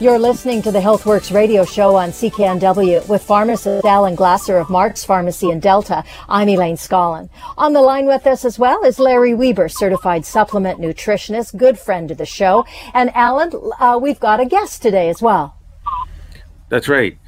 You're listening to the HealthWorks radio show on CKNW with pharmacist Alan Glasser of Mark's Pharmacy in Delta. I'm Elaine Scollin. On the line with us as well is Larry Weber, certified supplement nutritionist, good friend of the show. And Alan, uh, we've got a guest today as well. That's right.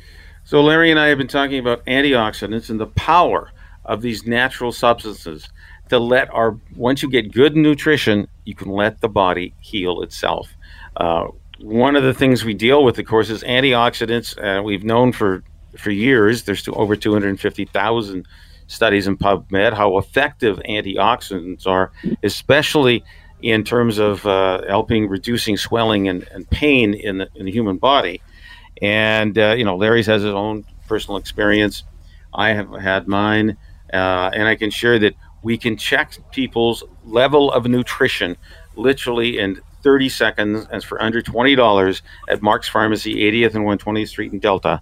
So Larry and I have been talking about antioxidants and the power of these natural substances to let our once you get good nutrition, you can let the body heal itself. Uh, one of the things we deal with, of course, is antioxidants. Uh, we've known for for years. There's over 250,000 studies in PubMed how effective antioxidants are, especially in terms of uh, helping reducing swelling and, and pain in the, in the human body. And uh, you know, Larry's has his own personal experience. I have had mine, uh, and I can share that we can check people's level of nutrition literally in 30 seconds and for under $20 at Mark's Pharmacy, 80th and 120th Street in Delta.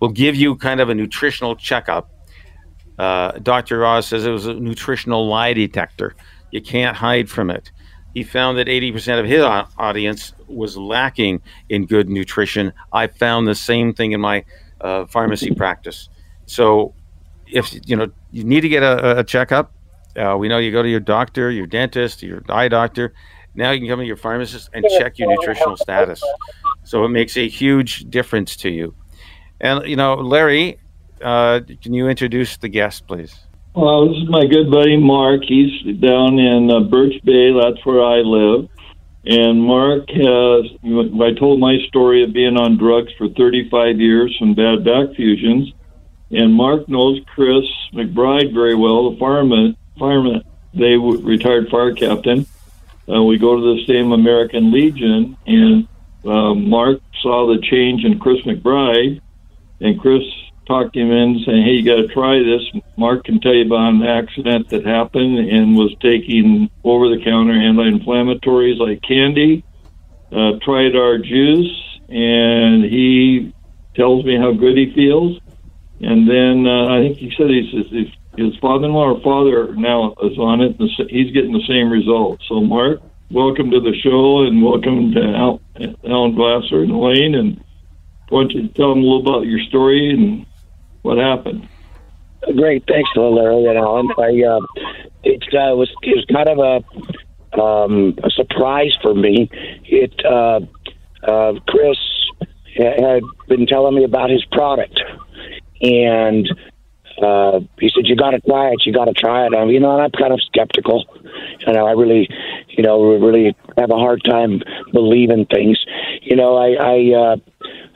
We'll give you kind of a nutritional checkup. Uh, Dr. Oz says it was a nutritional lie detector. You can't hide from it. He found that 80% of his audience was lacking in good nutrition. I found the same thing in my uh, pharmacy practice. So, if you know you need to get a, a checkup, uh, we know you go to your doctor, your dentist, your eye doctor. Now you can come to your pharmacist and check your nutritional status. So it makes a huge difference to you. And, you know, Larry, uh, can you introduce the guest, please? Well, this is my good buddy Mark. He's down in uh, Birch Bay. That's where I live. And Mark has, I told my story of being on drugs for 35 years from bad back fusions. And Mark knows Chris McBride very well, the fireman, fireman, they retired fire captain. Uh, we go to the same American Legion, and uh, Mark saw the change in Chris McBride, and Chris talked him in saying, "Hey, you got to try this." Mark can tell you about an accident that happened and was taking over-the-counter anti-inflammatories like candy. Uh, tried our juice, and he tells me how good he feels. And then uh, I think he said he's, he's his father-in-law or father now is on it. And He's getting the same results. So, Mark, welcome to the show and welcome to Al, Alan Glasser and Elaine. And I want you to tell them a little about your story and what happened. Great, thanks, Larry and Alan. I uh, it uh, was it was kind of a um, a surprise for me. It uh, uh, Chris had been telling me about his product, and uh, he said, "You got to try it. You got to try it." I mean, you know, and I'm kind of skeptical. You know, I really, you know, really have a hard time believing things. You know, I I uh,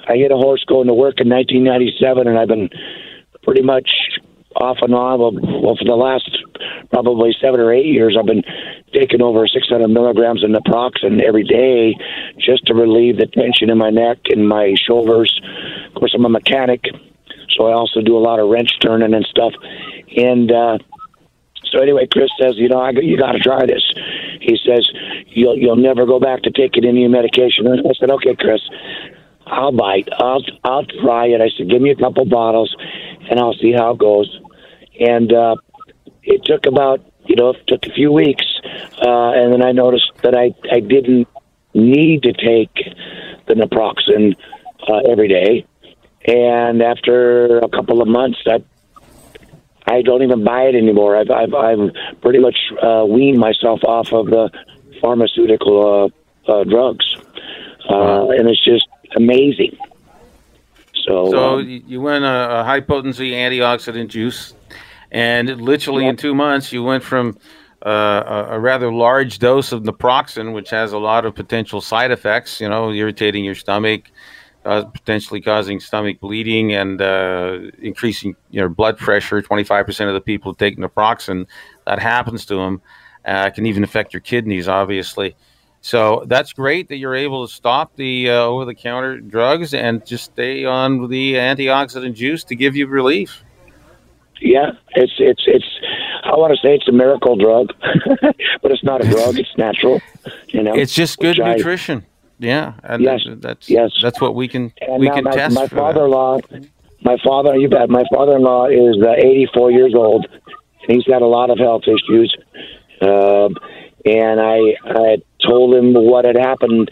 I hit a horse going to work in 1997, and I've been pretty much off and on. Well, well, for the last probably seven or eight years, I've been taking over 600 milligrams of naproxen every day just to relieve the tension in my neck and my shoulders. Of course, I'm a mechanic so I also do a lot of wrench turning and stuff. And uh, so anyway, Chris says, you know, I, you got to try this. He says you'll you'll never go back to taking any medication. And I said, okay, Chris, I'll bite. I'll I'll try it. I said, give me a couple bottles, and I'll see how it goes. And uh, it took about you know it took a few weeks, uh, and then I noticed that I I didn't need to take the naproxen uh, every day. And after a couple of months, I I don't even buy it anymore. I've I've, I've pretty much uh, weaned myself off of the pharmaceutical uh, uh, drugs, uh, and it's just amazing. So, so um, you went a, a high potency antioxidant juice, and literally in two months you went from uh, a, a rather large dose of naproxen, which has a lot of potential side effects. You know, irritating your stomach, uh, potentially causing stomach bleeding and uh, increasing your blood pressure. Twenty five percent of the people who take naproxen, that happens to them. Uh, can even affect your kidneys, obviously. So that's great that you're able to stop the uh, over the counter drugs and just stay on the antioxidant juice to give you relief. Yeah, it's it's it's. I want to say it's a miracle drug, but it's not a drug. It's natural. You know, it's just good nutrition. I, yeah, and yes, that's yes. that's what we can and we can my, test. My father-in-law, my father, you bet. My father-in-law is uh, 84 years old, and he's got a lot of health issues. Uh, and I I told him what had happened,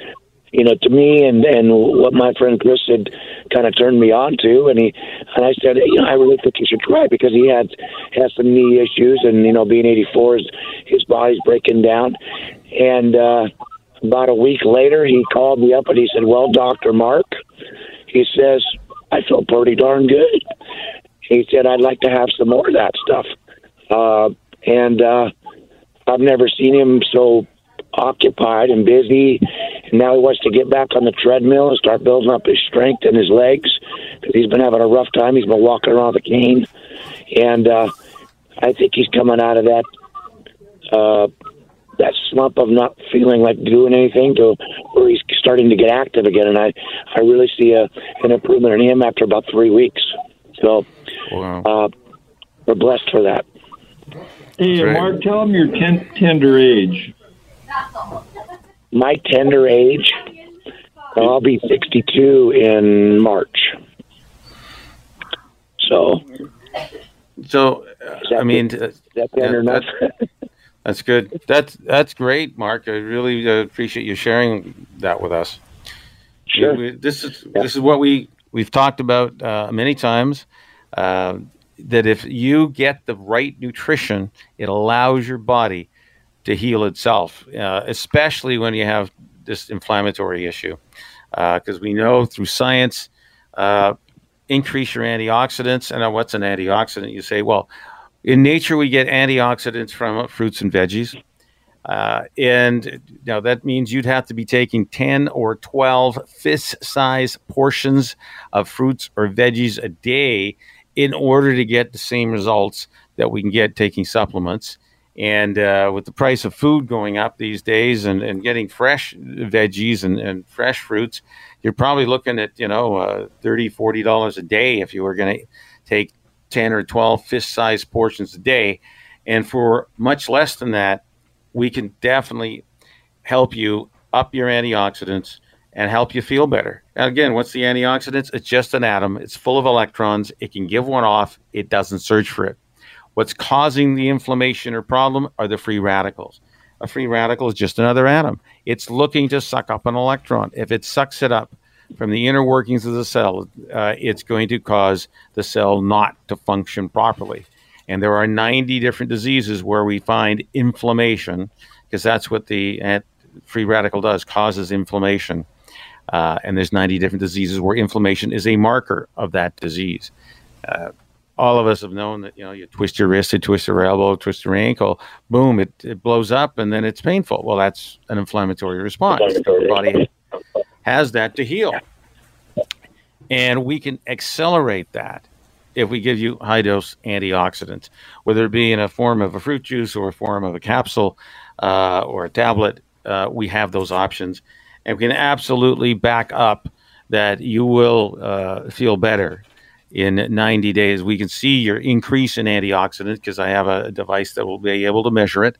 you know, to me and and what my friend Chris had kind of turned me on to, and he and I said, you know, I really think you should try because he had has some knee issues, and you know, being 84, his, his body's breaking down, and uh, about a week later, he called me up and he said, "Well, Doctor Mark," he says, "I feel pretty darn good." He said, "I'd like to have some more of that stuff," uh, and uh, I've never seen him so occupied and busy. And now he wants to get back on the treadmill and start building up his strength in his legs because he's been having a rough time. He's been walking around a cane, and uh, I think he's coming out of that uh, that slump of not feeling like doing anything to where he's starting to get active again. And I I really see a an improvement in him after about three weeks. So wow. uh, we're blessed for that. Hey, right. Mark, tell him your ten- tender age. My tender age? I'll be 62 in March. So. So, uh, I mean, is that yeah, enough? that's good. That's that's great, Mark. I really uh, appreciate you sharing that with us. Sure. We, this is yeah. this is what we we've talked about uh, many times. Uh, that if you get the right nutrition, it allows your body to heal itself, uh, especially when you have this inflammatory issue. Because uh, we know through science, uh, increase your antioxidants. And what's an antioxidant? You say, well, in nature, we get antioxidants from fruits and veggies. Uh, and now that means you'd have to be taking 10 or 12 fist size portions of fruits or veggies a day in order to get the same results that we can get taking supplements. And uh, with the price of food going up these days and, and getting fresh veggies and, and fresh fruits, you're probably looking at, you know, uh, $30, $40 a day if you were going to take 10 or 12 fist sized portions a day. And for much less than that, we can definitely help you up your antioxidants and help you feel better. Now, again, what's the antioxidants? It's just an atom. It's full of electrons. It can give one off. It doesn't search for it. What's causing the inflammation or problem are the free radicals. A free radical is just another atom. It's looking to suck up an electron. If it sucks it up from the inner workings of the cell, uh, it's going to cause the cell not to function properly. And there are 90 different diseases where we find inflammation, because that's what the free radical does, causes inflammation. Uh, and there's 90 different diseases where inflammation is a marker of that disease. Uh, all of us have known that you know you twist your wrist, you twist your elbow, twist your ankle, boom, it, it blows up, and then it's painful. Well, that's an inflammatory response. The body has that to heal, and we can accelerate that if we give you high dose antioxidants, whether it be in a form of a fruit juice or a form of a capsule uh, or a tablet. Uh, we have those options and we can absolutely back up that you will uh, feel better in 90 days. We can see your increase in antioxidants because I have a device that will be able to measure it.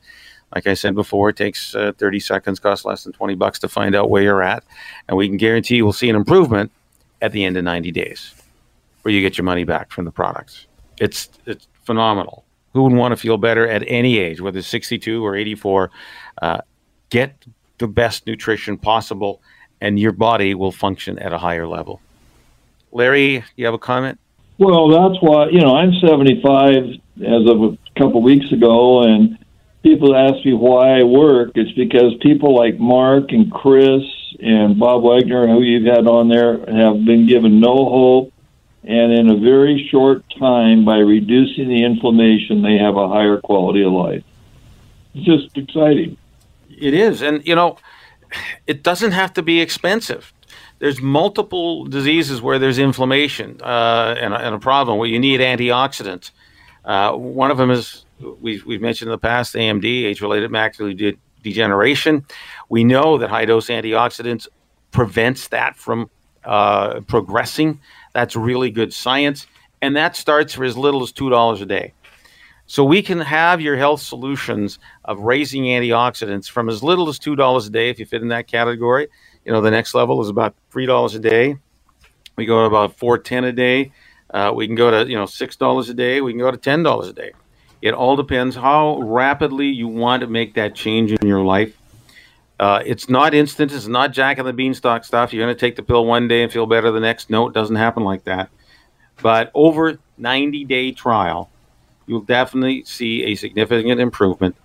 Like I said before, it takes uh, 30 seconds, costs less than 20 bucks to find out where you're at, and we can guarantee you will see an improvement at the end of 90 days, where you get your money back from the products. It's it's phenomenal. Who would want to feel better at any age, whether 62 or 84? Uh, get the best nutrition possible, and your body will function at a higher level. Larry, you have a comment? Well, that's why, you know, I'm 75 as of a couple weeks ago, and people ask me why I work. It's because people like Mark and Chris and Bob Wagner, who you've had on there, have been given no hope. And in a very short time, by reducing the inflammation, they have a higher quality of life. it's just exciting. It is, and you know, it doesn't have to be expensive. There's multiple diseases where there's inflammation uh, and, and, a problem where you need antioxidants. Uh, one of them is we've, we've mentioned in the past AMD, age-related macular de- degeneration. We know that high-dose antioxidants prevents that from uh, progressing. That's really good science, and that starts for as little as two dollars a day. So we can have your health solutions of raising antioxidants from as little as two dollars a day if you fit in that category. You know, the next level is about three dollars a day. We go to about four ten a day. Uh, we can go to you know six dollars a day. We can go to ten dollars a day. It all depends how rapidly you want to make that change in your life. Uh, it's not instant. It's not Jack and the Beanstalk stuff. You're going to take the pill one day and feel better the next. No, it doesn't happen like that. But over 90 day trial, you'll definitely see a significant improvement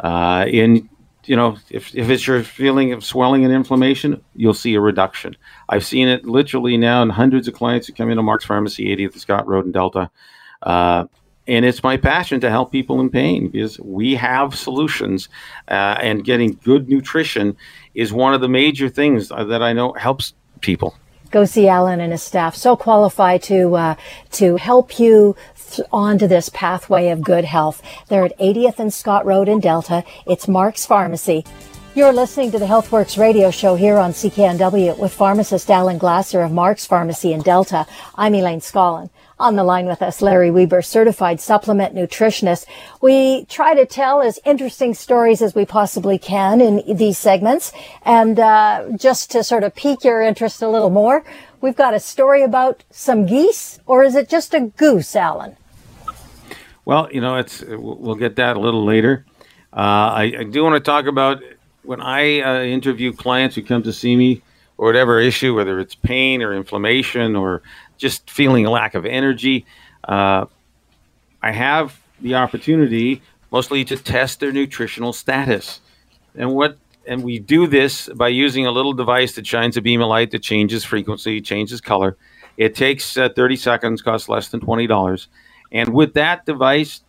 uh, in you know if, if it's your feeling of swelling and inflammation you'll see a reduction i've seen it literally now in hundreds of clients who come into mark's pharmacy 80th scott road in delta uh, and it's my passion to help people in pain because we have solutions uh, and getting good nutrition is one of the major things that i know helps people go see alan and his staff so qualified to uh, to help you onto this pathway of good health. They're at 80th and Scott Road in Delta. It's Mark's Pharmacy. You're listening to the HealthWorks radio show here on CKNW with pharmacist Alan Glasser of Mark's Pharmacy in Delta. I'm Elaine Scollin. On the line with us, Larry Weber, certified supplement nutritionist. We try to tell as interesting stories as we possibly can in these segments. And uh, just to sort of pique your interest a little more, we've got a story about some geese, or is it just a goose, Alan? Well, you know, it's we'll get that a little later. Uh, I, I, do want to talk about when I uh, interview clients who come to see me or whatever issue, whether it's pain or inflammation or just feeling a lack of energy. Uh, I have the opportunity mostly to test their nutritional status. And what and we do this by using a little device that shines a beam of light that changes frequency, changes color. It takes uh, 30 seconds, costs less than $20. And with that device,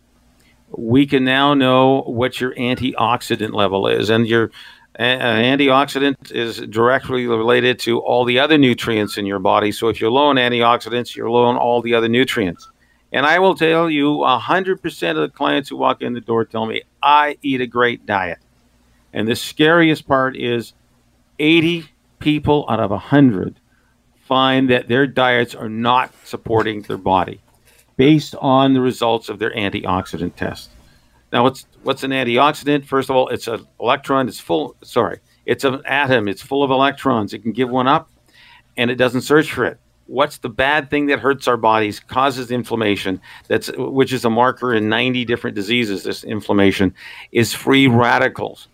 we can now know what your antioxidant level is. And your uh, antioxidant is directly related to all the other nutrients in your body. So if you're low in antioxidants, you're low in all the other nutrients. And I will tell you 100% of the clients who walk in the door tell me, I eat a great diet. And the scariest part is 80 people out of 100 find that their diets are not supporting their body based on the results of their antioxidant test. Now, what's what's an antioxidant? First of all, it's an electron. It's full. Sorry, it's an atom. It's full of electrons. It can give one up, and it doesn't search for it. What's the bad thing that hurts our bodies, causes inflammation? That's which is a marker in 90 different diseases. This inflammation is free radicals.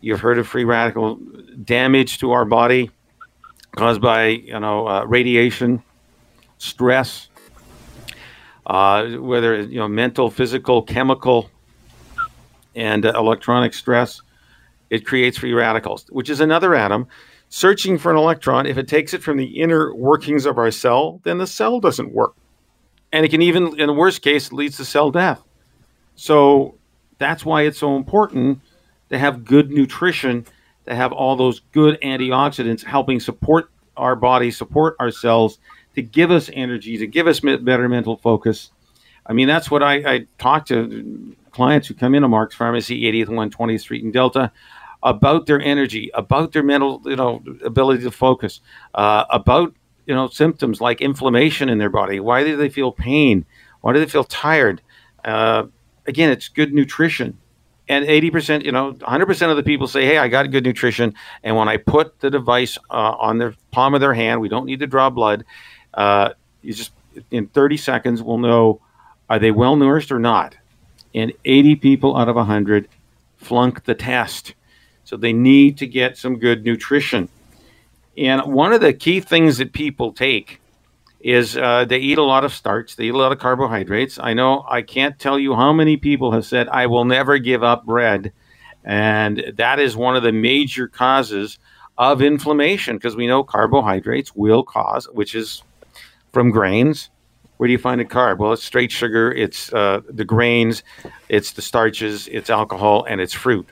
You've heard of free radical damage to our body caused by you know uh, radiation, stress, uh, whether you know mental, physical, chemical, and uh, electronic stress. It creates free radicals, which is another atom searching for an electron. If it takes it from the inner workings of our cell, then the cell doesn't work, and it can even, in the worst case, leads to cell death. So that's why it's so important to have good nutrition, to have all those good antioxidants helping support our body, support our cells, to give us energy, to give us better mental focus. I mean, that's what I, I talk to clients who come into Mark's Pharmacy, 80th and 120th Street in Delta, about their energy, about their mental, you know, ability to focus, uh, about you know symptoms like inflammation in their body. Why do they feel pain? Why do they feel tired? Uh, again, it's good nutrition and 80% you know 100% of the people say hey i got good nutrition and when i put the device uh, on their palm of their hand we don't need to draw blood uh, you just in 30 seconds we'll know are they well nourished or not and 80 people out of 100 flunk the test so they need to get some good nutrition and one of the key things that people take is uh, they eat a lot of starch, they eat a lot of carbohydrates. I know I can't tell you how many people have said, I will never give up bread. And that is one of the major causes of inflammation because we know carbohydrates will cause, which is from grains, where do you find the carb? Well, it's straight sugar, it's uh, the grains, it's the starches, it's alcohol, and it's fruit.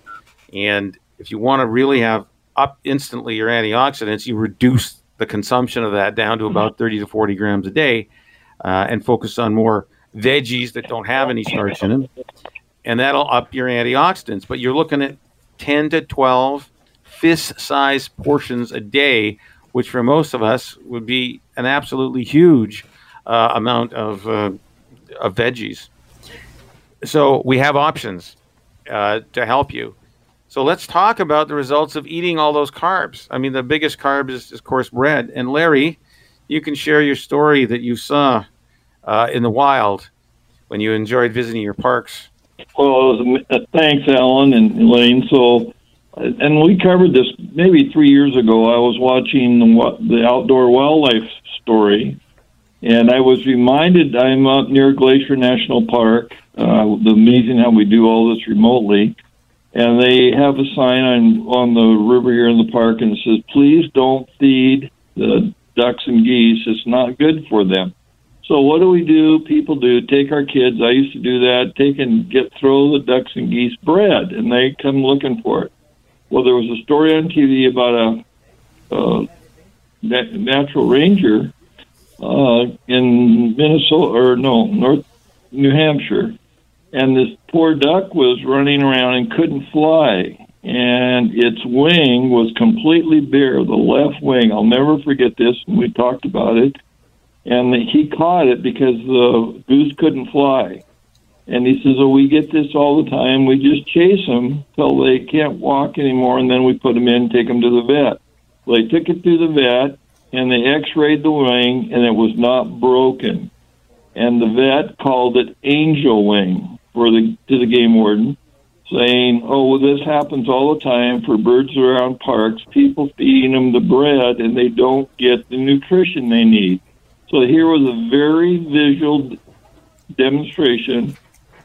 And if you want to really have up instantly your antioxidants, you reduce the consumption of that down to about 30 to 40 grams a day uh, and focus on more veggies that don't have any starch in them. And that'll up your antioxidants. But you're looking at 10 to 12 fist sized portions a day, which for most of us would be an absolutely huge uh, amount of, uh, of veggies. So we have options uh, to help you. So let's talk about the results of eating all those carbs. I mean, the biggest carb is, of course, bread. And Larry, you can share your story that you saw uh, in the wild when you enjoyed visiting your parks. Well, uh, thanks, Alan and Elaine. So, and we covered this maybe three years ago. I was watching the, the outdoor wildlife story, and I was reminded I'm up near Glacier National Park. Uh, the amazing how we do all this remotely and they have a sign on on the river here in the park, and it says, "Please don't feed the ducks and geese. It's not good for them." So what do we do? People do take our kids. I used to do that. Take and get throw the ducks and geese bread, and they come looking for it. Well, there was a story on TV about a, a natural ranger uh, in Minnesota or no North New Hampshire. And this poor duck was running around and couldn't fly. And its wing was completely bare the left wing. I'll never forget this we talked about it. And he caught it because the goose couldn't fly. And he says oh we get this all the time. We just chase them till they can't walk anymore and then we put them in take them to the vet. Well, they took it to the vet and they x-rayed the wing and it was not broken and the vet called it angel wing for the to the game warden, saying, "Oh, well, this happens all the time for birds around parks. People feeding them the bread, and they don't get the nutrition they need." So here was a very visual demonstration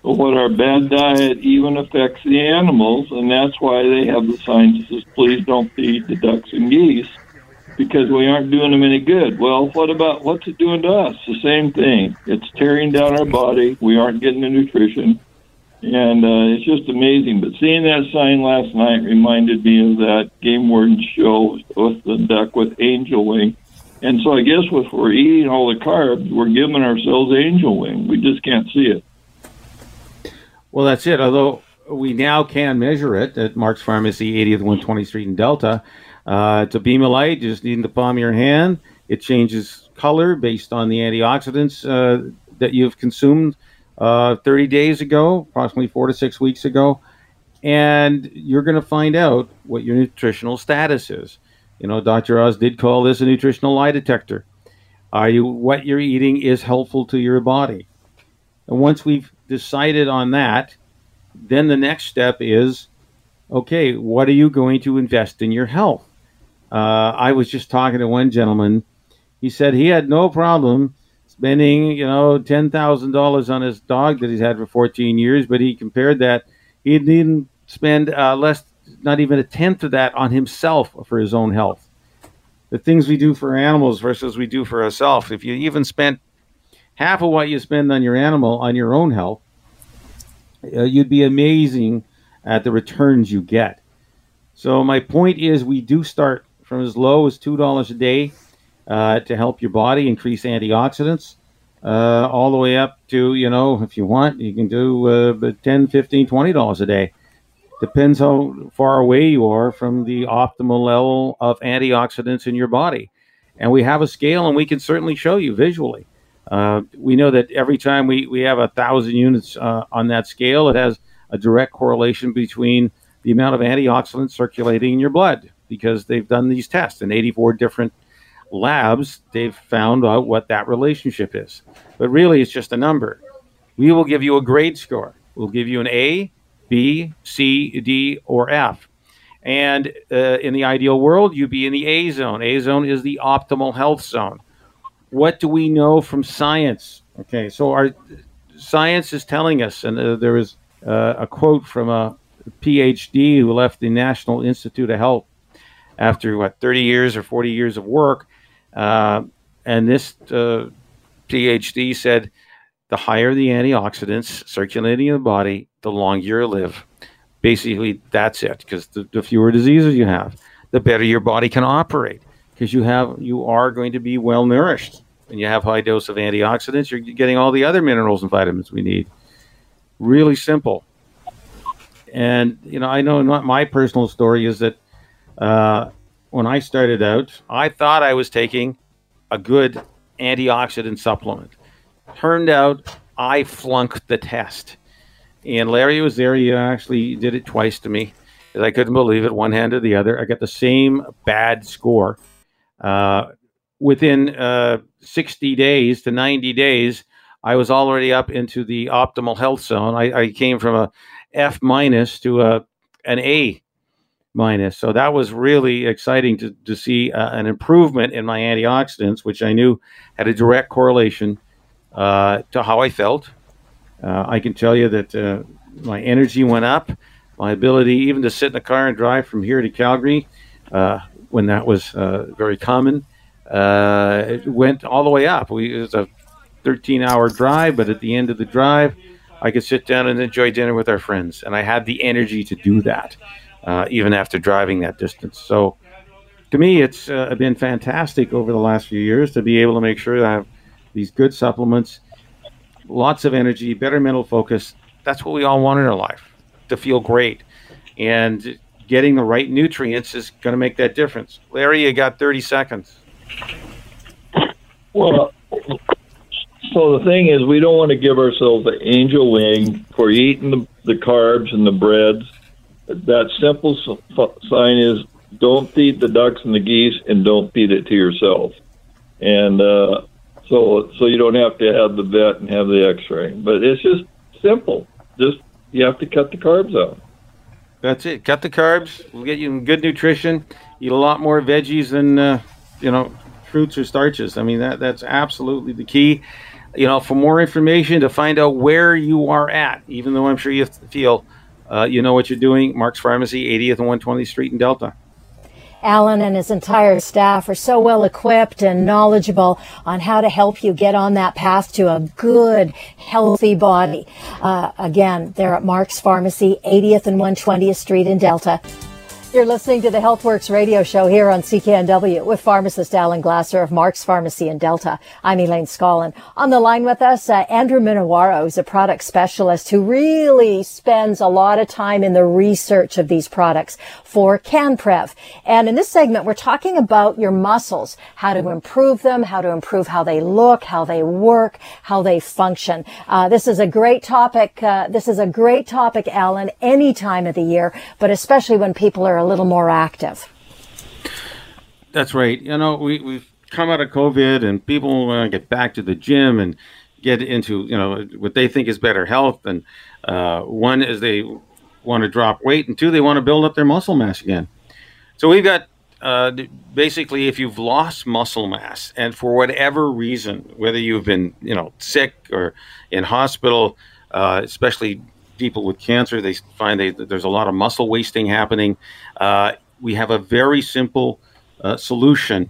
of what our bad diet even affects the animals, and that's why they have the sign that says, "Please don't feed the ducks and geese." Because we aren't doing them any good. Well, what about what's it doing to us? The same thing. It's tearing down our body. We aren't getting the nutrition, and uh, it's just amazing. But seeing that sign last night reminded me of that game warden show with the duck with angel wing. And so I guess if we're eating all the carbs, we're giving ourselves angel wing. We just can't see it. Well, that's it. Although we now can measure it at Mark's Pharmacy, 80th 120th Street in Delta. Uh, it's a beam of light. You just need in the palm of your hand. It changes color based on the antioxidants uh, that you've consumed uh, 30 days ago, approximately four to six weeks ago, and you're going to find out what your nutritional status is. You know, Dr. Oz did call this a nutritional lie detector. Are you what you're eating is helpful to your body? And once we've decided on that, then the next step is okay, what are you going to invest in your health? Uh, I was just talking to one gentleman. He said he had no problem spending, you know, ten thousand dollars on his dog that he's had for 14 years, but he compared that he didn't spend uh, less, not even a tenth of that on himself for his own health. The things we do for animals versus we do for ourselves. If you even spent half of what you spend on your animal on your own health, uh, you'd be amazing at the returns you get. So my point is, we do start from as low as $2 a day uh, to help your body increase antioxidants, uh, all the way up to, you know, if you want, you can do uh, 10 15 $20 a day. Depends how far away you are from the optimal level of antioxidants in your body. And we have a scale, and we can certainly show you visually. Uh, we know that every time we, we have a thousand units uh, on that scale, it has a direct correlation between the amount of antioxidants circulating in your blood because they've done these tests in 84 different labs. They've found out what that relationship is. But really, it's just a number. We will give you a grade score. We'll give you an A, B, C, D, or F. And uh, in the ideal world, you'd be in the A zone. A zone is the optimal health zone. What do we know from science? Okay, so our science is telling us, and uh, there is uh, a quote from a PhD who left the National Institute of Health after what 30 years or 40 years of work, uh, and this uh, PhD said the higher the antioxidants circulating in the body, the longer you live. Basically, that's it. Because the, the fewer diseases you have, the better your body can operate. Because you have you are going to be well nourished, and you have high dose of antioxidants. You're getting all the other minerals and vitamins we need. Really simple. And you know, I know not my personal story is that uh, when I started out, I thought I was taking a good antioxidant supplement. Turned out I flunked the test. And Larry was there. He actually did it twice to me. I couldn't believe it, one hand or the other. I got the same bad score. Uh, within uh, 60 days to 90 days, I was already up into the optimal health zone. I, I came from a F minus to a an A minus. So that was really exciting to, to see uh, an improvement in my antioxidants, which I knew had a direct correlation uh, to how I felt. Uh, I can tell you that uh, my energy went up, my ability even to sit in the car and drive from here to Calgary uh, when that was uh, very common. it went all the way up. We, it was a 13 hour drive, but at the end of the drive, I could sit down and enjoy dinner with our friends. And I had the energy to do that uh, even after driving that distance. So to me, it's uh, been fantastic over the last few years to be able to make sure that I have these good supplements, lots of energy, better mental focus. That's what we all want in our life to feel great. And getting the right nutrients is going to make that difference. Larry, you got 30 seconds. Well, so the thing is, we don't want to give ourselves the angel wing for eating the, the carbs and the breads that simple sign is don't feed the ducks and the geese and don't feed it to yourself. And uh, so so you don't have to have the vet and have the x-ray. But it's just simple. Just you have to cut the carbs out. That's it. Cut the carbs. We'll get you good nutrition. Eat a lot more veggies than uh, you know fruits or starches. I mean that that's absolutely the key. You know, for more information to find out where you are at, even though I'm sure you feel uh, you know what you're doing. Mark's Pharmacy, 80th and 120th Street in Delta. Alan and his entire staff are so well equipped and knowledgeable on how to help you get on that path to a good, healthy body. Uh, again, they're at Mark's Pharmacy, 80th and 120th Street in Delta. You're listening to the HealthWorks radio show here on CKNW with pharmacist Alan Glasser of Mark's Pharmacy in Delta. I'm Elaine Scollin. On the line with us, uh, Andrew Minowaro is a product specialist who really spends a lot of time in the research of these products for CanPrev. And in this segment, we're talking about your muscles, how to improve them, how to improve how they look, how they work, how they function. Uh, this is a great topic. Uh, this is a great topic, Alan, any time of the year, but especially when people are a little more active. That's right. You know, we, we've come out of COVID and people want to get back to the gym and get into, you know, what they think is better health. And uh, one is they want to drop weight, and two, they want to build up their muscle mass again. So we've got uh, basically, if you've lost muscle mass, and for whatever reason, whether you've been, you know, sick or in hospital, uh, especially people with cancer, they find they, there's a lot of muscle wasting happening. Uh, we have a very simple uh, solution,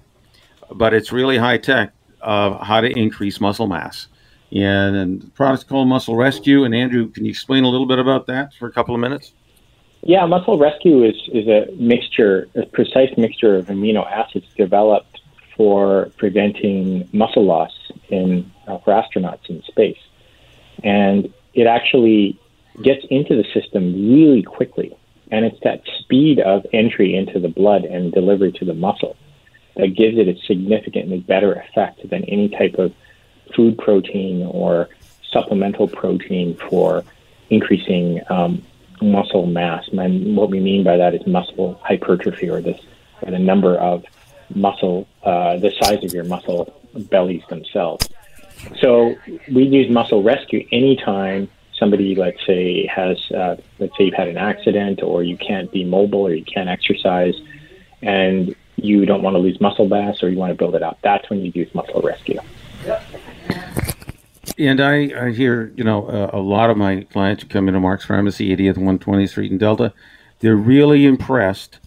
but it's really high tech of how to increase muscle mass. And, and the product's called Muscle Rescue. And Andrew, can you explain a little bit about that for a couple of minutes? Yeah, Muscle Rescue is, is a mixture, a precise mixture of amino acids developed for preventing muscle loss in uh, for astronauts in space. And it actually gets into the system really quickly. And it's that speed of entry into the blood and delivery to the muscle that gives it a significantly better effect than any type of food protein or supplemental protein for increasing um, muscle mass. And what we mean by that is muscle hypertrophy or this or the number of muscle, uh, the size of your muscle bellies themselves. So we use muscle rescue anytime somebody, let's say, has, uh, let's say you've had an accident or you can't be mobile or you can't exercise and you don't want to lose muscle mass or you want to build it up, that's when you use muscle rescue. And I, I hear, you know, uh, a lot of my clients who come into Mark's Pharmacy, 80th 120th Street in Delta, they're really impressed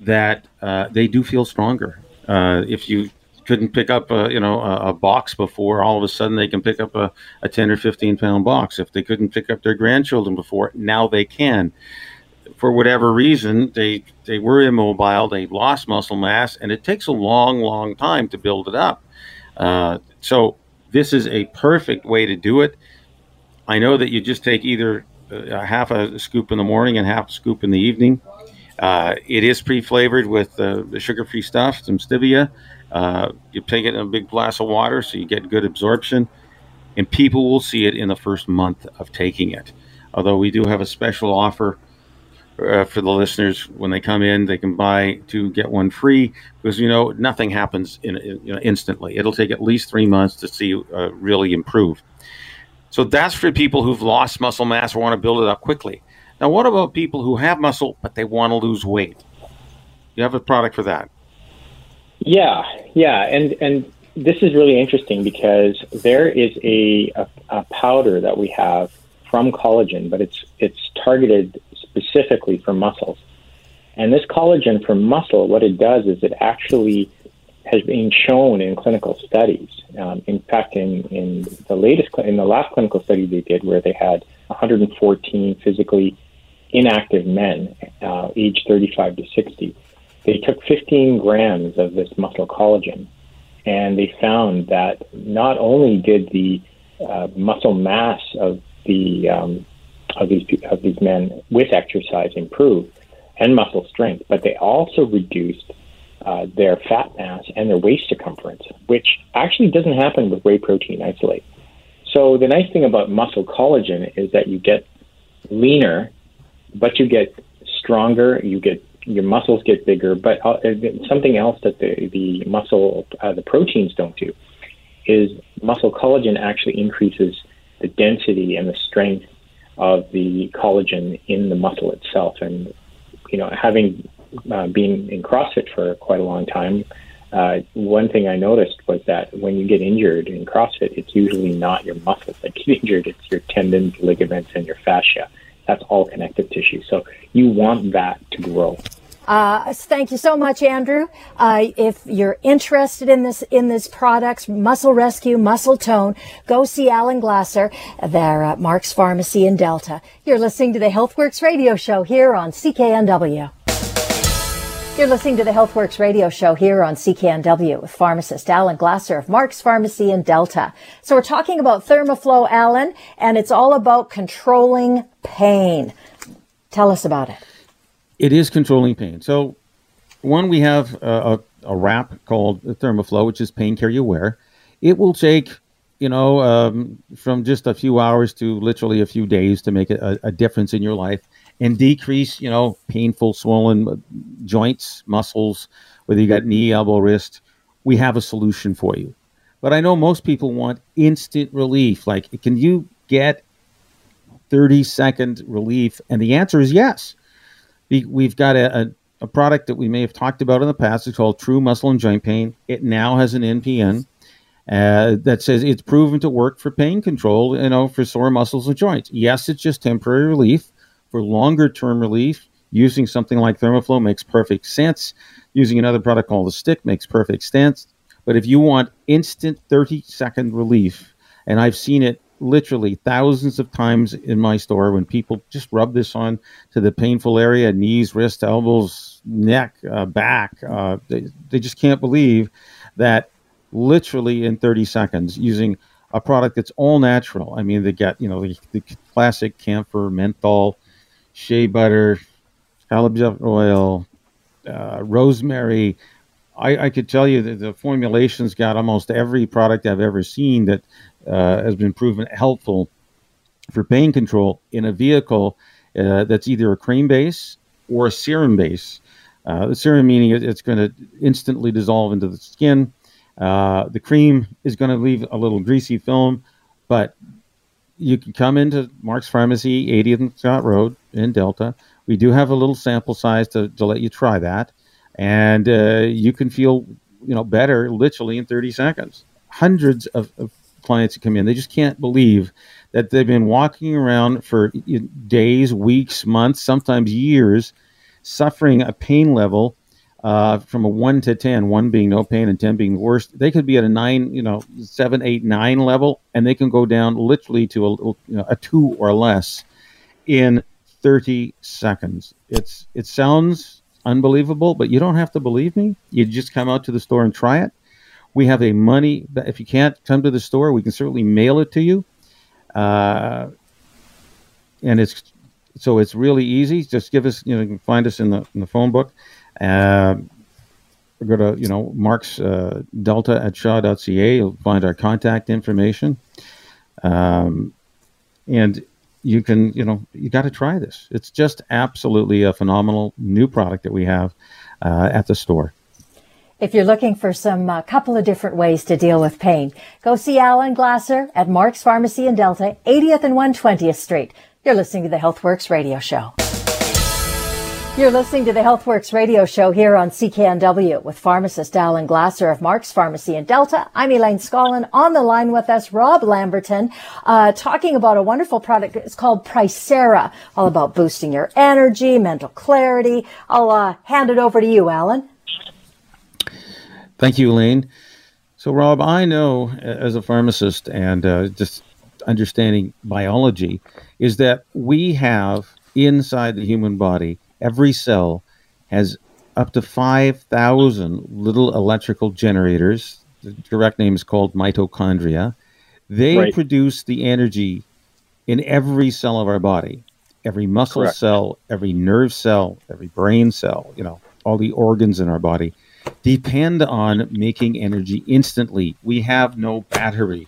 that uh, they do feel stronger. Uh, if you couldn't pick up a you know a, a, box before all of a sudden they can pick up a, a 10 or 15 pound box. If they couldn't pick up their grandchildren before now they can. For whatever reason they they were immobile they lost muscle mass and it takes a long long time to build it up. Uh, so this is a perfect way to do it. I know that you just take either a half a scoop in the morning and half a scoop in the evening. Uh, it is pre-flavored with uh, the sugar-free stuff some stevia. Uh, you take it in a big glass of water so you get good absorption, and people will see it in the first month of taking it. Although we do have a special offer uh, for the listeners when they come in, they can buy two get one free because you know nothing happens in, in you know, instantly. It'll take at least three months to see uh, really improve. So that's for people who've lost muscle mass or want to build it up quickly. Now, what about people who have muscle but they want to lose weight? You have a product for that. Yeah, yeah, and and this is really interesting because there is a, a, a powder that we have from collagen, but it's it's targeted specifically for muscles. And this collagen for muscle, what it does is it actually has been shown in clinical studies. Um, in fact, in, in the latest, in the last clinical study they did, where they had 114 physically inactive men, uh, aged 35 to 60, they took 15 grams of this muscle collagen, and they found that not only did the uh, muscle mass of the um, of these of these men with exercise improved and muscle strength, but they also reduced uh, their fat mass and their waist circumference, which actually doesn't happen with whey protein isolate. So the nice thing about muscle collagen is that you get leaner, but you get stronger, you get your muscles get bigger. But uh, something else that the, the muscle, uh, the proteins don't do is muscle collagen actually increases the density and the strength of the collagen in the muscle itself. And, you know, having uh, been in CrossFit for quite a long time, uh, one thing I noticed was that when you get injured in CrossFit, it's usually not your muscles that get injured, it's your tendons, ligaments, and your fascia. That's all connective tissue. So you want that to grow. Uh, thank you so much, Andrew. Uh, if you're interested in this in this products, Muscle Rescue, Muscle Tone, go see Alan Glasser. They're at Mark's Pharmacy in Delta. You're listening to the HealthWorks radio show here on CKNW. You're listening to the HealthWorks radio show here on CKNW with pharmacist Alan Glasser of Mark's Pharmacy in Delta. So we're talking about Thermoflow, Alan, and it's all about controlling pain. Tell us about it it is controlling pain. So, one, we have a, a, wrap called Thermoflow, which is pain care you wear. It will take, you know, um, from just a few hours to literally a few days to make a, a difference in your life and decrease, you know, painful, swollen joints, muscles, whether you got knee, elbow, wrist. We have a solution for you. But I know most people want instant relief. Like, can you get 30 second relief? And the answer is yes we've got a, a, a, product that we may have talked about in the past. It's called True Muscle and Joint Pain. It now has an NPN uh, that says it's proven to work for pain control, you know, for sore muscles and joints. Yes, it's just temporary relief. For longer term relief, using something like Thermoflow makes perfect sense. Using another product called the Stick makes perfect sense. But if you want instant 30 second relief, and I've seen it literally thousands of times in my store when people just rub this on to the painful area knees wrists elbows neck uh, back uh, they, they just can't believe that literally in 30 seconds using a product that's all natural. I mean they get you know the, the classic camphor menthol shea butter calabash oil uh, rosemary I, I, could tell you that the formulations got almost every product I've ever seen that uh, has been proven helpful for pain control in a vehicle uh, that's either a cream base or a serum base. Uh, the serum meaning it's going to instantly dissolve into the skin. Uh, the cream is going to leave a little greasy film, but you can come into Mark's Pharmacy, 80th Scott Road in Delta. We do have a little sample size to, to let you try that, and uh, you can feel you know better literally in 30 seconds. Hundreds of, of clients come in. They just can't believe that they've been walking around for days, weeks, months, sometimes years, suffering a pain level uh, from a one to 10, one being no pain and 10 being the worst, they could be at a nine, you know, seven, eight, nine level, and they can go down literally to a, you know, a two or less in 30 seconds. It's It sounds unbelievable, but you don't have to believe me. You just come out to the store and try it. We have a money, if you can't come to the store, we can certainly mail it to you. Uh, and it's so it's really easy. Just give us, you know, you can find us in the in the phone book. Uh, go to you know Mark's uh, Delta at Shaw.ca. You'll find our contact information, um, and you can you know you got to try this. It's just absolutely a phenomenal new product that we have uh, at the store. If you're looking for some uh, couple of different ways to deal with pain, go see Alan Glasser at Mark's Pharmacy in Delta, 80th and 120th Street. You're listening to the HealthWorks radio show. You're listening to the HealthWorks radio show here on CKNW with pharmacist Alan Glasser of Mark's Pharmacy in Delta. I'm Elaine Scollin. On the line with us, Rob Lamberton, uh, talking about a wonderful product. It's called Pricera, all about boosting your energy, mental clarity. I'll uh, hand it over to you, Alan. Thank you, Elaine. So, Rob, I know as a pharmacist and uh, just understanding biology is that we have inside the human body every cell has up to 5,000 little electrical generators. The direct name is called mitochondria. They right. produce the energy in every cell of our body every muscle Correct. cell, every nerve cell, every brain cell, you know, all the organs in our body depend on making energy instantly. We have no battery.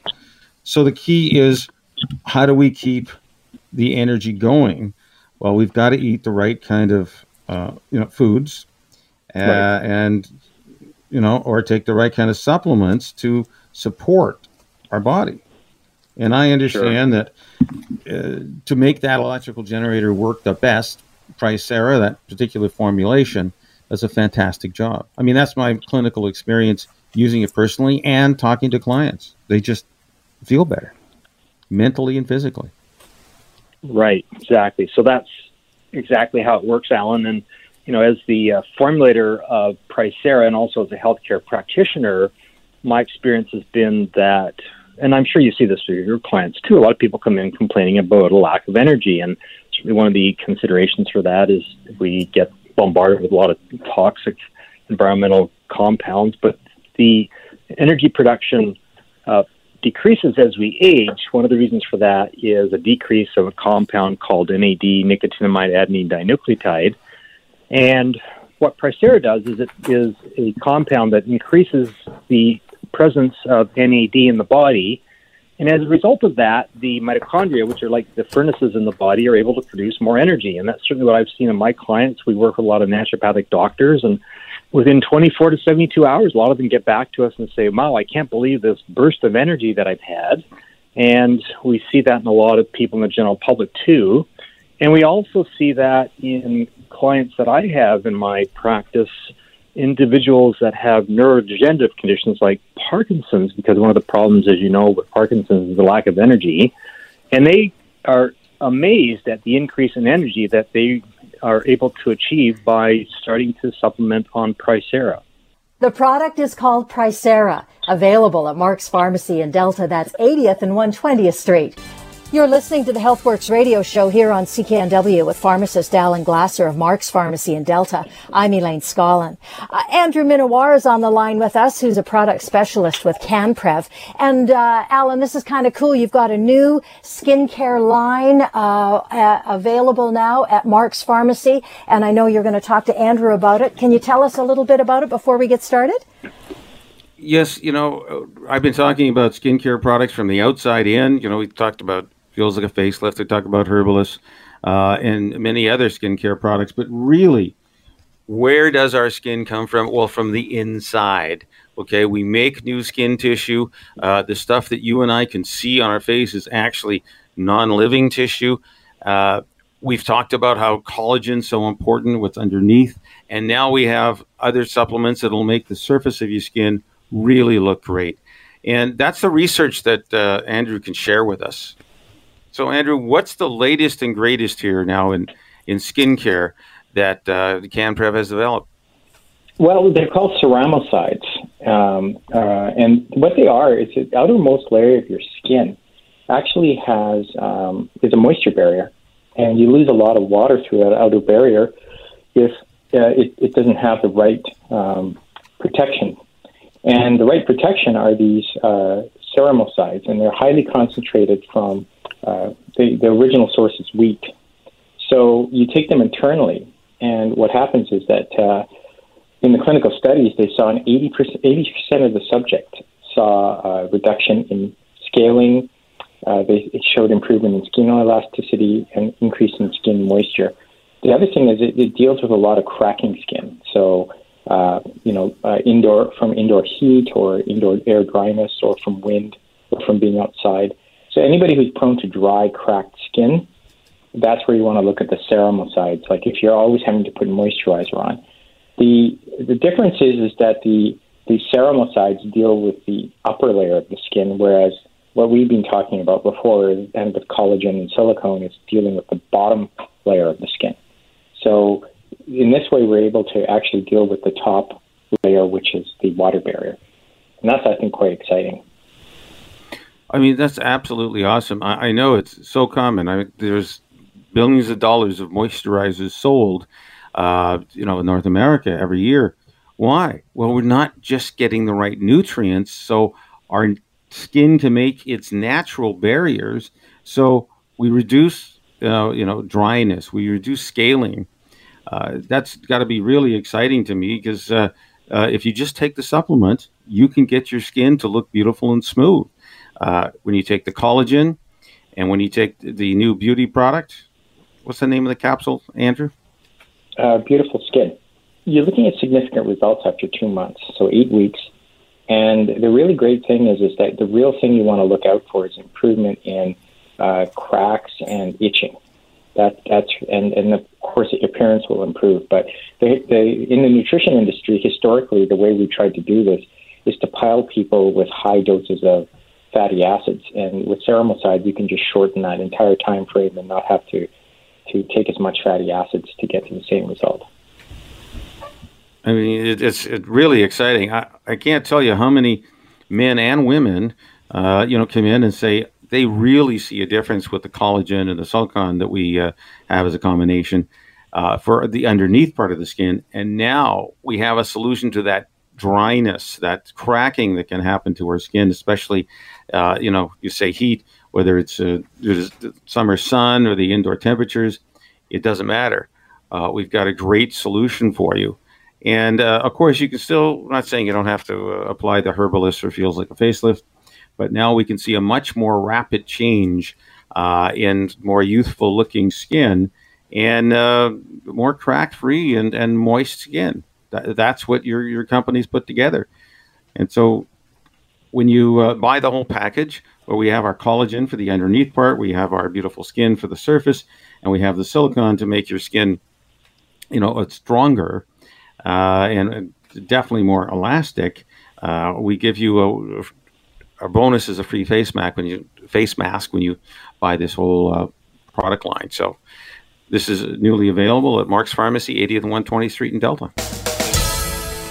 So the key is how do we keep the energy going well, we've got to eat the right kind of uh, you know foods, uh, right. and you know, or take the right kind of supplements to support our body. And I understand sure. that uh, to make that electrical generator work the best, Pricera, that particular formulation, does a fantastic job. I mean, that's my clinical experience using it personally and talking to clients. They just feel better mentally and physically. Right, exactly. So that's exactly how it works, Alan. And you know, as the uh, formulator of Pricera and also as a healthcare practitioner, my experience has been that, and I'm sure you see this with your clients too. A lot of people come in complaining about a lack of energy, and one of the considerations for that is we get bombarded with a lot of toxic environmental compounds, but the energy production uh, decreases as we age. One of the reasons for that is a decrease of a compound called NAD, nicotinamide adenine dinucleotide. And what Pricera does is it is a compound that increases the presence of NAD in the body. And as a result of that, the mitochondria, which are like the furnaces in the body, are able to produce more energy. And that's certainly what I've seen in my clients. We work with a lot of naturopathic doctors, and within 24 to 72 hours, a lot of them get back to us and say, wow, I can't believe this burst of energy that I've had. And we see that in a lot of people in the general public too. And we also see that in clients that I have in my practice, individuals that have neurodegenerative conditions like Parkinson's, because one of the problems, as you know, with Parkinson's is the lack of energy. And they are amazed at the increase in energy that they are able to achieve by starting to supplement on Pricera. The product is called Pricera, available at Mark's Pharmacy in Delta. That's 80th and 120th Street. You're listening to the HealthWorks radio show here on CKNW with pharmacist Alan Glasser of Mark's Pharmacy in Delta. I'm Elaine Scollin. Uh, Andrew Minowar is on the line with us, who's a product specialist with CanPrev. And uh, Alan, this is kind of cool. You've got a new skincare line uh, available now at Mark's Pharmacy, and I know you're going to talk to Andrew about it. Can you tell us a little bit about it before we get started? Yes, you know, I've been talking about skincare products from the outside in. You know, we talked about feels like a facelift. They talk about Herbellis uh, and many other skincare products, but really, where does our skin come from? Well, from the inside. Okay, we make new skin tissue. Uh, the stuff that you and I can see on our face is actually non-living tissue. Uh, we've talked about how collagen is so important, what's underneath, and now we have other supplements that will make the surface of your skin really look great. And that's the research that uh, Andrew can share with us. So, Andrew, what's the latest and greatest here now in, in skincare that uh, CanPrev has developed? Well, they're called ceramosides, um, uh, and what they are is the outermost layer of your skin actually has um, is a moisture barrier, and you lose a lot of water through that outer barrier if uh, it, it, doesn't have the right um, protection. And the right protection are these uh, ceramosides, and they're highly concentrated from uh, the, the original source is weak. So you take them internally, and what happens is that uh, in the clinical studies, they saw an 80%, 80% of the subject saw a reduction in scaling. Uh, they, it showed improvement in skin elasticity and increase in skin moisture. The other thing is it, it deals with a lot of cracking skin. So, uh, you know, uh, indoor from indoor heat or indoor air dryness or from wind or from being outside. So anybody who's prone to dry, cracked skin, that's where you want to look at the ceramosides. Like if you're always having to put moisturizer on, the the difference is is that the the ceramosides deal with the upper layer of the skin, whereas what we've been talking about before and with collagen and silicone is dealing with the bottom layer of the skin. So in this way, we're able to actually deal with the top layer, which is the water barrier, and that's I think quite exciting. I mean, that's absolutely awesome. I, I know it's so common. I, there's billions of dollars of moisturizers sold, uh, you know, in North America every year. Why? Well, we're not just getting the right nutrients, so our skin can make its natural barriers. So we reduce, uh, you know, dryness. We reduce scaling. Uh, that's got to be really exciting to me because uh, uh, if you just take the supplement, you can get your skin to look beautiful and smooth. Uh, when you take the collagen and when you take the new beauty product, what's the name of the capsule, Andrew? Uh, beautiful skin. You're looking at significant results after two months, so eight weeks. And the really great thing is, is that the real thing you want to look out for is improvement in uh, cracks and itching. That that's and and of course appearance will improve. But in the nutrition industry, historically, the way we tried to do this is to pile people with high doses of fatty acids. And with ceramoside, you can just shorten that entire time frame and not have to to take as much fatty acids to get to the same result. I mean, it, it's it really exciting. I, I can't tell you how many men and women, uh, you know, come in and say they really see a difference with the collagen and the silicon that we uh, have as a combination uh, for the underneath part of the skin. And now we have a solution to that dryness, that cracking that can happen to our skin, especially, uh, you know, you say heat, whether it's uh, the summer sun or the indoor temperatures, it doesn't matter. Uh, we've got a great solution for you. And uh, of course, you can still, I'm not saying you don't have to uh, apply the Herbellis or feels like a facelift, but now we can see a much more rapid change uh, in more youthful looking skin and more crack free and, and moist skin. That, that's what your your company's put together. And so when you uh, buy the whole package, where we have our collagen for the underneath part, we have our beautiful skin for the surface, and we have the silicone to make your skin, you know, stronger uh, and definitely more elastic. Uh, we give you a, a bonus as a free face mask when you face mask when you buy this whole uh, product line. So this is newly available at Mark's Pharmacy, 80th and 120th Street in Delta.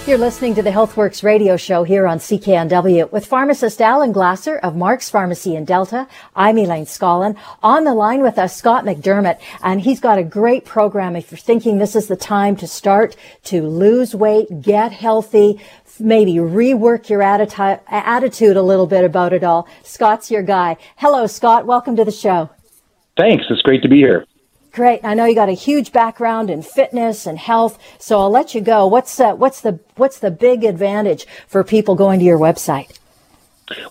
You're listening to the HealthWorks radio show here on CKNW with pharmacist Alan Glasser of Mark's Pharmacy in Delta. I'm Elaine Scollin. On the line with us, Scott McDermott, and he's got a great program. If you're thinking this is the time to start to lose weight, get healthy, maybe rework your atti- attitude a little bit about it all, Scott's your guy. Hello, Scott. Welcome to the show. Thanks. It's great to be here. Great. I know you got a huge background in fitness and health, so I'll let you go. What's uh, what's the what's the big advantage for people going to your website?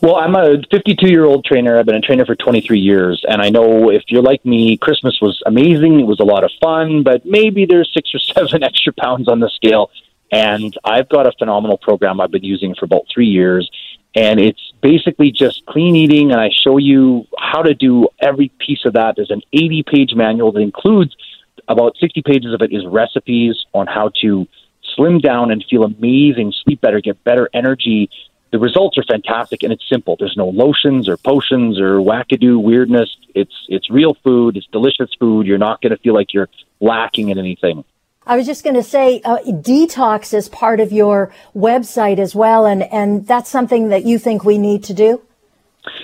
Well, I'm a 52 year old trainer. I've been a trainer for 23 years, and I know if you're like me, Christmas was amazing. It was a lot of fun, but maybe there's six or seven extra pounds on the scale. And I've got a phenomenal program I've been using for about three years, and it's basically just clean eating and i show you how to do every piece of that. There's an 80 page manual that includes about 60 pages of it is recipes on how to slim down and feel amazing sleep better get better energy. The results are fantastic and it's simple. There's no lotions or potions or wackadoo weirdness. It's it's real food. It's delicious food. You're not going to feel like you're lacking in anything I was just going to say, uh, detox is part of your website as well, and and that's something that you think we need to do.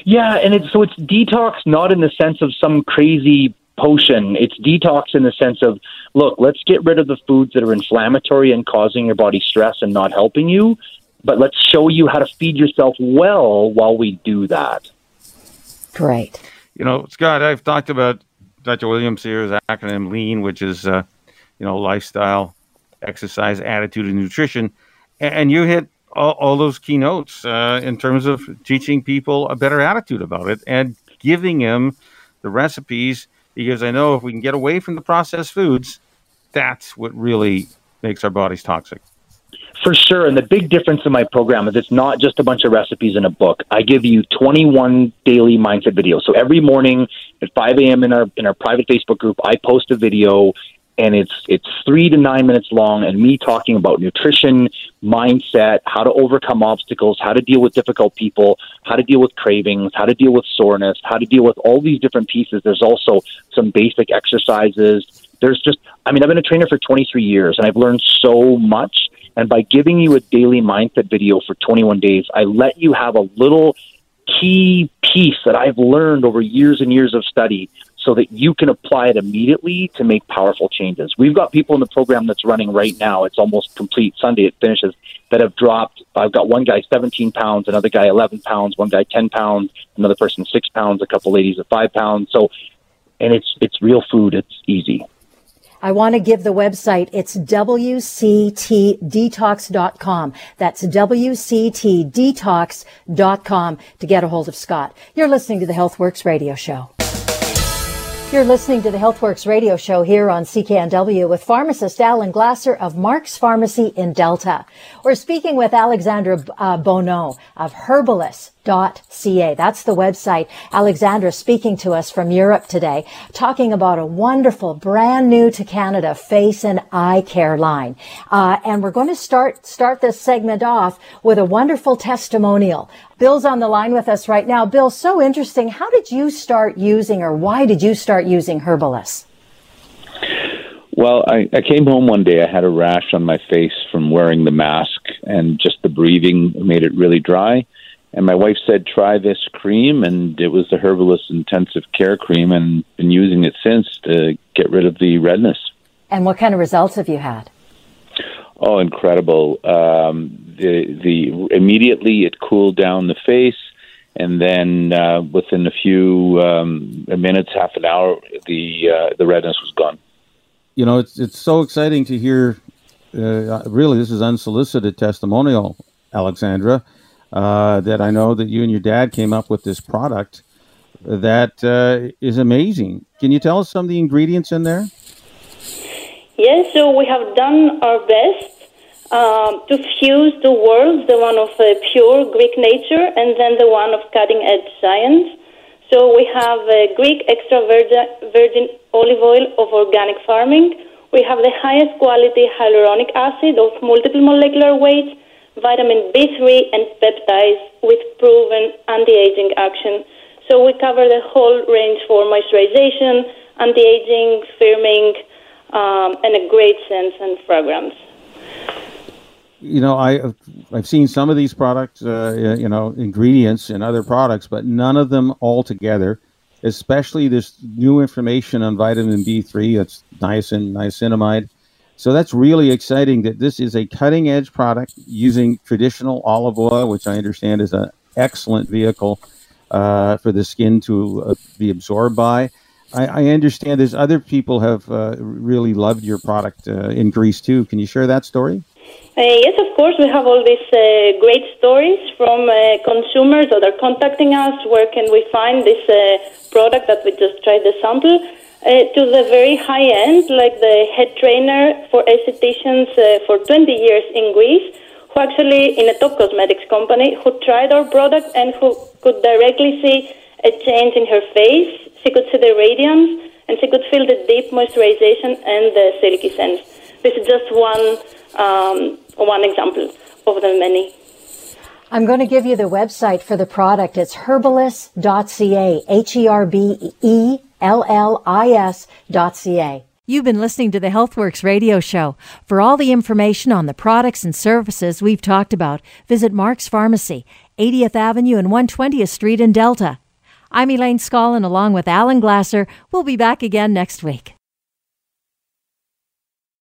Yeah, and it's so it's detox not in the sense of some crazy potion. It's detox in the sense of look, let's get rid of the foods that are inflammatory and causing your body stress and not helping you, but let's show you how to feed yourself well while we do that. Great. You know, Scott, I've talked about Dr. Williams here's acronym LEAN, which is uh, you know lifestyle, exercise, attitude, and nutrition, and, you hit all, all, those keynotes uh, in terms of teaching people a better attitude about it and giving them the recipes because I know if we can get away from the processed foods, that's what really makes our bodies toxic. For sure. And the big difference in my program is it's not just a bunch of recipes in a book. I give you 21 daily mindset videos. So every morning at 5 a.m. in our in our private Facebook group, I post a video and it's it's three to nine minutes long and me talking about nutrition mindset how to overcome obstacles how to deal with difficult people how to deal with cravings how to deal with soreness how to deal with all these different pieces. There's also some basic exercises. There's just i mean i've been a trainer for 23 years and i've learned so much. And by giving you a daily mindset video for 21 days i let you have a little key piece that i've learned over years and years of study so that you can apply it immediately to make powerful changes. We've got people in the program that's running right now. It's almost complete. Sunday it finishes that have dropped. I've got one guy 17 pounds, another guy 11 pounds, one guy 10 pounds, another person six pounds, a couple ladies at five pounds. So, and it's it's real food. It's easy. I want to give the website. It's WCTdetox.com. That's WCTdetox.com to get a hold of Scott. You're listening to the HealthWorks radio show. You're listening to the HealthWorks radio show here on CKNW with pharmacist Alan Glasser of Mark's Pharmacy in Delta. We're speaking with Alexandra uh, Bonneau of Herbellis ca. That's the website. Alexandra speaking to us from Europe today, talking about a wonderful, brand new to Canada face and eye care line. Uh, and we're going to start start this segment off with a wonderful testimonial. Bill's on the line with us right now. Bill, so interesting. How did you start using, or why did you start using Herbellis? Well, I, I came home one day. I had a rash on my face from wearing the mask, and just the breathing made it really dry. And my wife said, try this cream. And it was the Herbellis Intensive Care Cream, and been using it since to get rid of the redness. And what kind of results have you had? Oh, incredible! Um, the the immediately it cooled down the face, and then uh, within a few um, minutes, half an hour, the uh, the redness was gone. You know, it's it's so exciting to hear. Uh, really, this is unsolicited testimonial, Alexandra uh, that I know that you and your dad came up with this product that uh, is amazing. Can you tell us some of the ingredients in there? Yes, so we have done our best um, to fuse the worlds, the one of uh, pure Greek nature and then the one of cutting edge science. So we have uh, Greek extra virgin, virgin olive oil of organic farming. We have the highest quality hyaluronic acid of multiple molecular weights vitamin B3, and peptides with proven anti-aging action. So we cover the whole range for moisturization, anti-aging, firming, um, and a great scent and fragrance. You know, I I've seen some of these products, uh, you know, ingredients in other products, but none of them all together. Especially this new information on vitamin B3, that's niacin, niacinamide so that's really exciting that this is a cutting edge product using traditional olive oil, which I understand is an excellent vehicle uh, for the skin to uh, be absorbed by. I, I, understand there's other people have uh, really loved your product uh, in Greece too. Can you share that story? Uh, yes, of course. We have all these uh, great stories from consumers that are contacting us. Where can we find this product that we just tried the sample? Uh, to the very high end, like the head trainer for estheticians uh, for 20 years in Greece, who actually, in a top cosmetics company, who tried our product and who could directly see a change in her face. She could see the radiance and she could feel the deep moisturization and the silky sense. This is just one um, one example of the many. I'm going to give you the website for the product. It's herbellis.ca, H E R B E L-L-I-S dot C-A. You've been listening to the HealthWorks radio show. For all the information on the products and services we've talked about, visit Mark's Pharmacy, 80th Avenue and 120th Street in Delta. I'm Elaine Scollin along with Alan Glasser. We'll be back again next week.